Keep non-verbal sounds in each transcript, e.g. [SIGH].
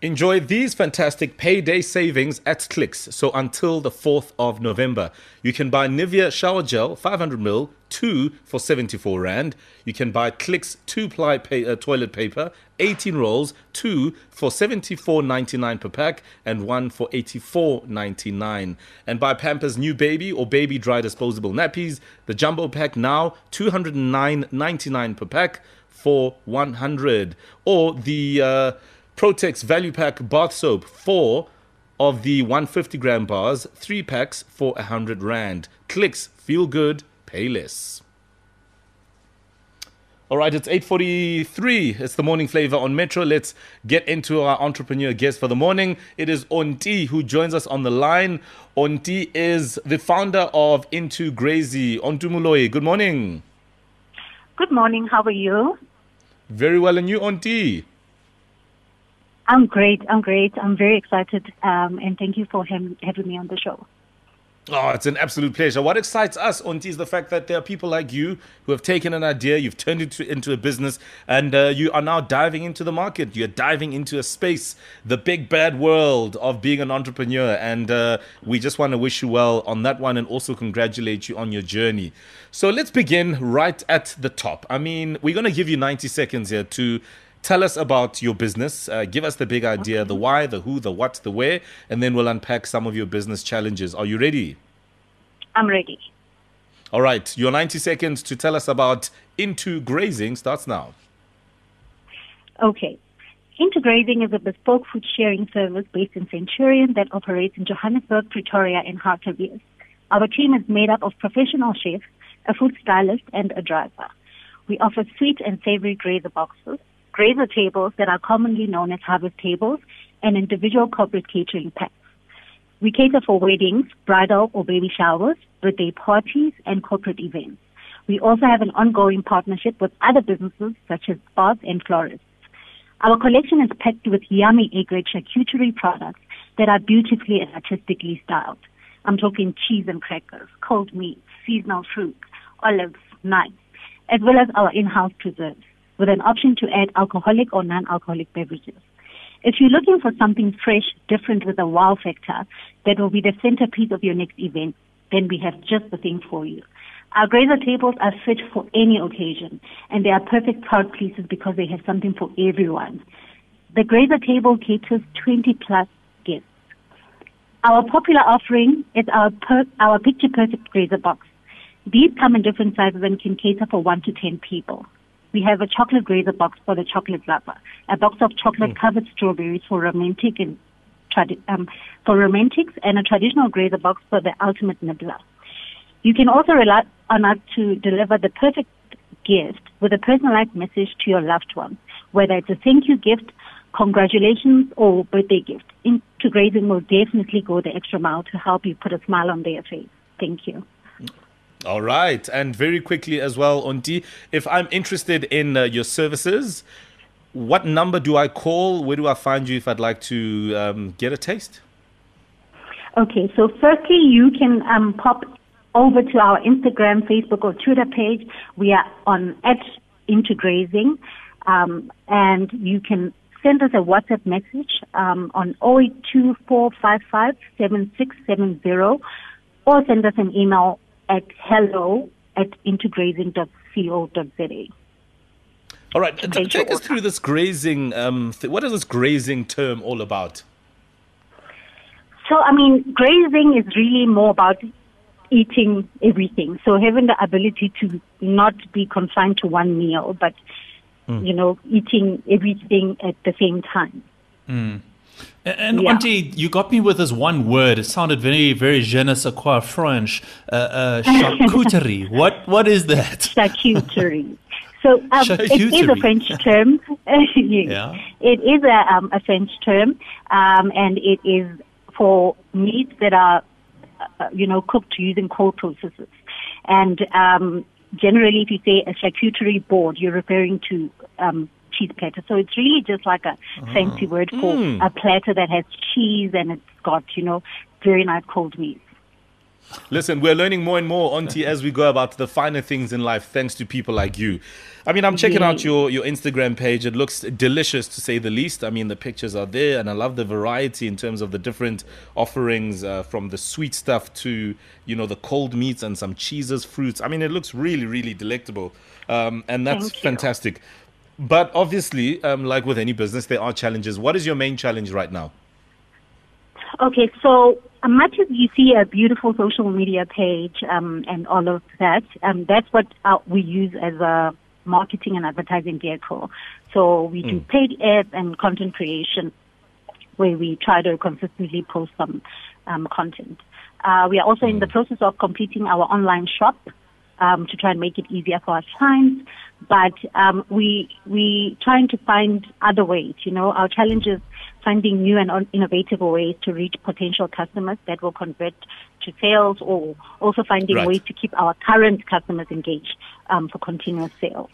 Enjoy these fantastic payday savings at Clicks. So until the 4th of November, you can buy Nivea shower gel 500ml, 2 for 74 rand. You can buy Clicks 2-ply pay, uh, toilet paper, 18 rolls, 2 for 74.99 per pack and 1 for 84.99. And buy Pampers new baby or baby dry disposable nappies, the jumbo pack now 209.99 per pack for 100 or the uh, Protex Value Pack Bath Soap, four of the 150 gram bars, three packs for 100 Rand. Clicks, feel good, pay less. All right, it's 8:43. It's the Morning Flava on Metro. Let's get into our entrepreneur guest for the morning. It is Onti who joins us on the line. Onti is the founder of Into Grazing. Onti Molloyi, good morning. Good morning. How are you? Very well, and you, Onti? I'm great. I'm great. I'm very excited. Um, and thank you for him, having me on the show. Oh, it's an absolute pleasure. What excites us, Onti, is the fact that there are people like you who have taken an idea, you've turned it to, into a business, and uh, you are now diving into the market. You're diving into a space, the big bad world of being an entrepreneur. And uh, we just want to wish you well on that one and also congratulate you on your journey. So let's begin right at the top. I mean, we're going to give you 90 seconds here to Tell us about your business. Uh, give us the big idea, the why, the who, the what, the where, and then we'll unpack some of your business challenges. Are you ready? I'm ready. All right. Your 90 seconds to tell us about Into Grazing starts now. Okay. Into Grazing is a bespoke food sharing service based in Centurion that operates in Johannesburg, Pretoria, and Hartbeespoort. Our team is made up of professional chefs, a food stylist, and a driver. We offer sweet and savory grazer boxes, grazer tables that are commonly known as harvest tables, and individual corporate catering packs. We cater for weddings, bridal or baby showers, birthday parties, and corporate events. We also have an ongoing partnership with other businesses such as spas and florists. Our collection is packed with yummy A-grade charcuterie products that are beautifully and artistically styled. I'm talking cheese and crackers, cold meat, seasonal fruits, olives, nuts, as well as our in-house preserves with an option to add alcoholic or non-alcoholic beverages. If you're looking for something fresh, different with a wow factor that will be the centerpiece of your next event, then we have just the thing for you. Our grazer tables are fit for any occasion and they are perfect crowd pleasers because they have something for everyone. The grazer table caters 20 plus guests. Our popular offering is our, per- our picture perfect grazer box. These come in different sizes and can cater for 1 to 10 people. We have a chocolate grazer box for the chocolate lover, a box of chocolate covered mm. strawberries for romantic and tradi- um, for romantics, and a traditional grazer box for the ultimate nibbler. You can also rely on us to deliver the perfect gift with a personalized message to your loved one, whether it's a thank you gift, congratulations, or birthday gift. Into Grazing will definitely go the extra mile to help you put a smile on their face. Thank you. All right. And very quickly as well, Onti, if I'm interested in uh, your services, what number do I call? Where do I find you if I'd like to um, get a taste? Okay, so firstly, you can um, pop over to our Instagram, Facebook, or Twitter page. We are on at Into Grazing, um, and you can send us a WhatsApp message um, on 0824557670 or send us an email at hello at intograzing.co.za. All right, take us through this grazing. Um, th- what is this grazing term all about? So, I mean, grazing is really more about eating everything. So, having the ability to not be confined to one meal, but, mm. you know, eating everything at the same time. Mm. And yeah. Onti, you got me with this one word. It sounded very, very je ne sais quoi French. Uh, uh, charcuterie. [LAUGHS] what, what is that? Charcuterie. [LAUGHS] So um, it is a French term. [LAUGHS] yeah. It is a, um, a French term, um, and it is for meats that are, uh, you know, cooked using cold processes. And um, generally, if you say a charcuterie board, you're referring to um, cheese platter. So it's really just like a oh. fancy word for mm. a platter that has cheese and it's got, you know, very nice cold meat. Listen, we're learning more and more, Onti, as we go about the finer things in life, thanks to people like you. I mean, I'm checking out your, your Instagram page. It looks delicious, to say the least. I mean, the pictures are there, and I love the variety in terms of the different offerings, uh, from the sweet stuff to, you know, the cold meats and some cheeses, fruits. I mean, it looks really, really delectable, um, and that's fantastic. But obviously, um, like with any business, there are challenges. What is your main challenge right now? Okay, so much as you see a beautiful social media page um, and all of that, um, that's what uh, we use as a marketing and advertising vehicle. So we mm. do paid ads and content creation, where we try to consistently post some um, content. Uh, we are also mm. in the hmm. process of completing our online shop um, to try and make it easier for our clients. But um, we we trying to find other ways. You know, our challenge is finding new and innovative ways to reach potential customers that will convert to sales, or also finding right. ways to keep our current customers engaged um, for continuous sales.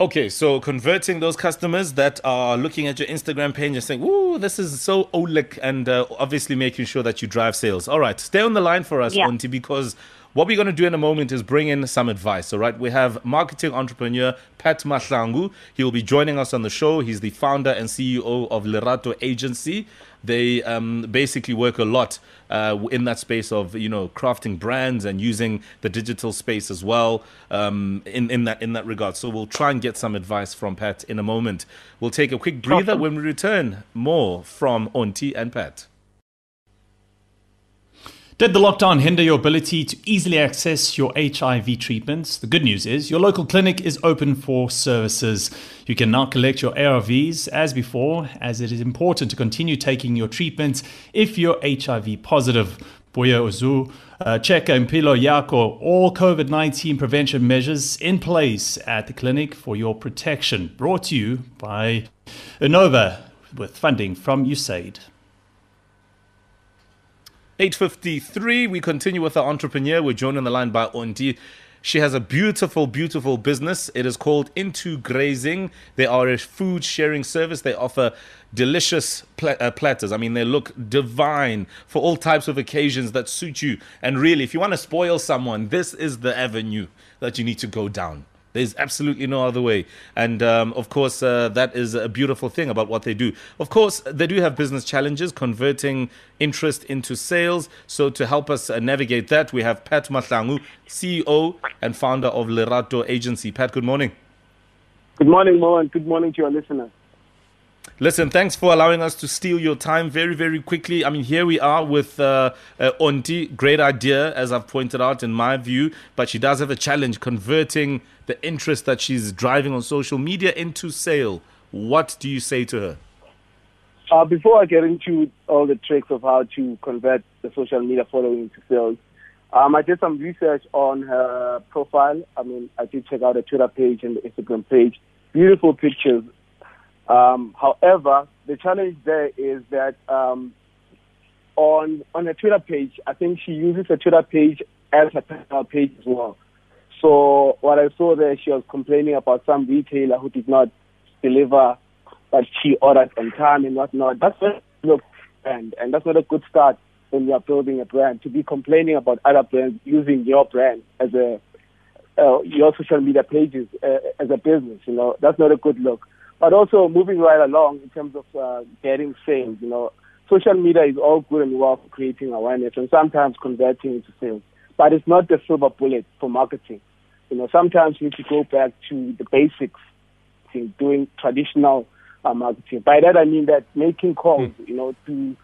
Okay, so converting those customers that are looking at your Instagram page and saying, "Ooh, this is so Oleg," and uh, obviously making sure that you drive sales. All right, stay on the line for us, yeah. Onti, because what we're going to do in a moment is bring in some advice. All right, we have marketing entrepreneur Pat Mahlangu. He will be joining us on the show. He's the founder and CEO of Lerato Agency. They um, basically work a lot uh, in that space of you know crafting brands and using the digital space as well um, in in that in that regard. So we'll try and get some advice from Pat in a moment. We'll take a quick breather when we return. More from Onti and Pat. Did the lockdown hinder your ability to easily access your HIV treatments? The good news is your local clinic is open for services. You can now collect your ARVs as before, as it is important to continue taking your treatments if you're HIV positive. Boya Uzu, uh, Cheka Impilo Yako, all COVID 19 prevention measures in place at the clinic for your protection. Brought to you by Anova with funding from USAID. 8.53, we continue with our entrepreneur. We're joined on the line by Onti. She has a beautiful, beautiful business. It is called Into Grazing. They are a food sharing service. They offer delicious pl- uh, platters. I mean, they look divine for all types of occasions that suit you. And really, if you want to spoil someone, this is the avenue that you need to go down. There's absolutely no other way. And um, of course, uh, that is a beautiful thing about what they do. Of course, they do have business challenges, converting interest into sales. So, to help us uh, navigate that, we have Pat Mahlangu, CEO and founder of Lerato Agency. Pat, good morning. Good morning, Mo, and good morning to your listeners. Listen, thanks for allowing us to steal your time very, very quickly. I mean, here we are with uh, uh, Onti. Great idea, as I've pointed out, in my view. But she does have a challenge converting the interest that she's driving on social media into sale. What do you say to her? Uh, before I get into all the tricks of how to convert the social media following into sales, um, I did some research on her profile. I mean, I did check out her Twitter page and the Instagram page. Beautiful pictures um, however, the challenge there is that um, on on her Twitter page, I think she uses her Twitter page as her personal page as well. So what I saw there, she was complaining about some retailer who did not deliver what she ordered on time and whatnot. That's not a brand, and that's not a good start when you are building a brand. To be complaining about other brands using your brand as a uh, your social media pages uh, as a business, you know, that's not a good look but also moving right along in terms of uh, getting sales. You know, social media is all good and well for creating awareness and sometimes converting into sales, but it's not the silver bullet for marketing. You know, sometimes you need to go back to the basics, in doing traditional uh, marketing. By that I mean that making calls, mm. you know, to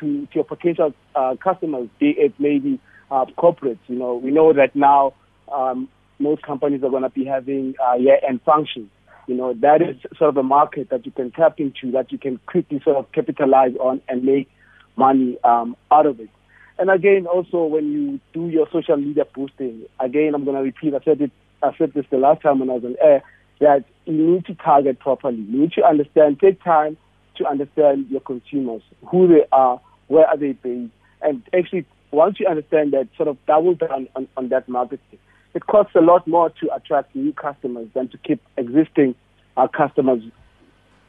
to, to your potential uh, customers, be it maybe uh, corporates. You know, we know that now um, most companies are going to be having uh, year-end functions you know, that is sort of a market that you can tap into, that you can quickly sort of capitalize on and make money um, out of it. And again, also when you do your social media posting, again, I'm going to repeat, I said it, I said this the last time when I was on air, that you need to target properly. You need to understand, take time to understand your consumers, who they are, where are they based, and actually, once you understand that, sort of double down on, on that marketing it costs a lot more to attract new customers than to keep existing uh, customers.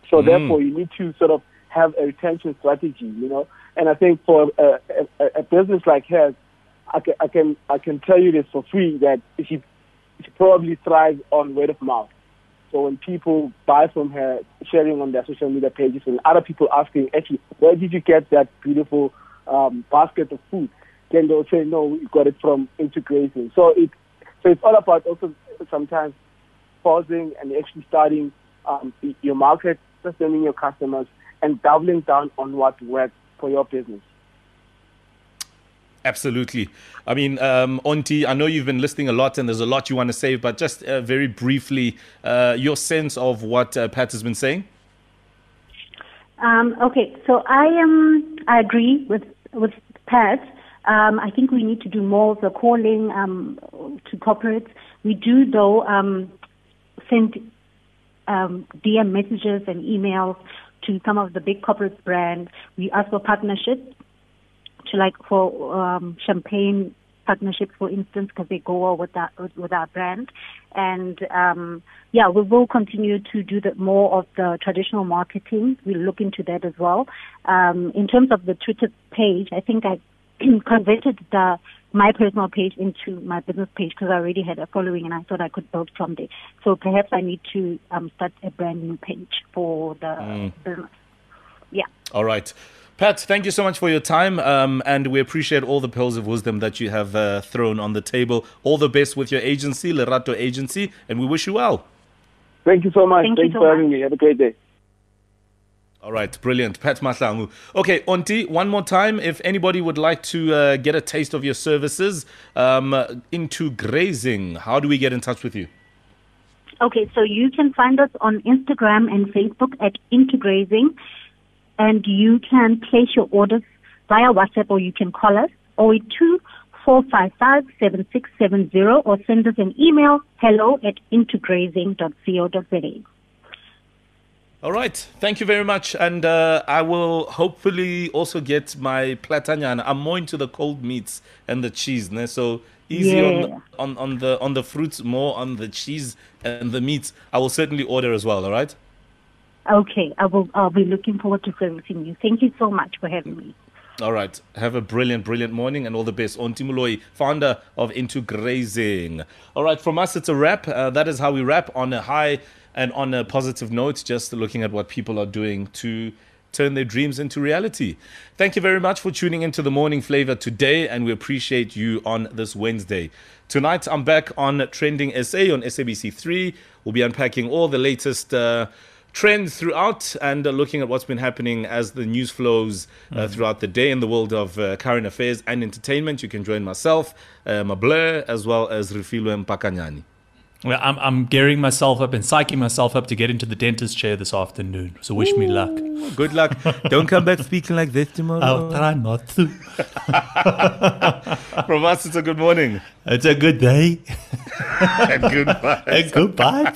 So mm. therefore, you need to sort of have a retention strategy, you know. And I think for a, a, a business like hers, I can, I can, I can tell you this for free that she, she probably thrives on word of mouth. So when people buy from her, sharing on their social media pages, and other people asking, actually, where did you get that beautiful um, basket of food? Then they'll say, no, we got it from Into Grazing. So it, so it's all about also sometimes pausing and actually starting um, your market, sustaining your customers, and doubling down on what works for your business. Absolutely. I mean, um, Onti, I know you've been listening a lot and there's a lot you want to say, but just uh, very briefly, uh, your sense of what uh, Pat has been saying? Um, okay, so I um, I agree with, with Pat. Um, I think we need to do more of the calling um, to corporates. We do, though, um, send um, DM messages and emails to some of the big corporate brands. We ask for partnerships to like for um, champagne partnerships, for instance, because they go well with that with, our brand. And um, yeah, we will continue to do the more of the traditional marketing. We'll look into that as well. Um, in terms of the Twitter page, I think I [CLEARS THROAT] converted the my personal page into my business page because I already had a following and I thought I could build from there. So perhaps I need to um, start a brand new page for the mm. business. Yeah. All right. Pat, thank you so much for your time, um, and we appreciate all the pearls of wisdom that you have uh, thrown on the table. All the best with your agency, Lerato Agency, and we wish you well. Thank you so much. Thank Thanks so for much. having me. Have a great day. All right, brilliant. Pat Mahlangu. Okay, Onti, one more time. If anybody would like to uh, get a taste of your services um, into grazing, how do we get in touch with you? Okay, so you can find us on Instagram and Facebook at Into Grazing, and you can place your orders via WhatsApp or you can call us 082 455 7670 or send us an email hello at intograzing.co.za. All right. Thank you very much. And uh, I will hopefully also get my platanyana. I'm more into the cold meats and the cheese. Ne? So easy yeah. on, the, on, on, the, on the fruits, more on the cheese and the meats. I will certainly order as well. All right. Okay. I will, I'll be looking forward to servicing you. Thank you so much for having me. All right. Have a brilliant, brilliant morning and all the best. Onti Molloyi, founder of Into Grazing. All right. From us, it's a wrap. Uh, that is how we wrap on a high and on a positive note, just looking at what people are doing to turn their dreams into reality. Thank you very much for tuning into the Morning Flava today, and we appreciate you on this Wednesday. Tonight, I'm back on Trending SA on SABC3. We'll be unpacking all the latest. Uh, trends throughout and uh, looking at what's been happening as the news flows uh, mm. throughout the day in the world of uh, current affairs and entertainment. You can join myself, uh, Mabler, as well as Rifilwe Mpakanyani. Well, I'm, I'm gearing myself up and psyching myself up to get into the dentist chair this afternoon. So wish Ooh, me luck. Good luck. Don't come back speaking like this tomorrow. I'll try not to. [LAUGHS] From us, it's a good morning. It's a good day. and goodbye. and goodbye.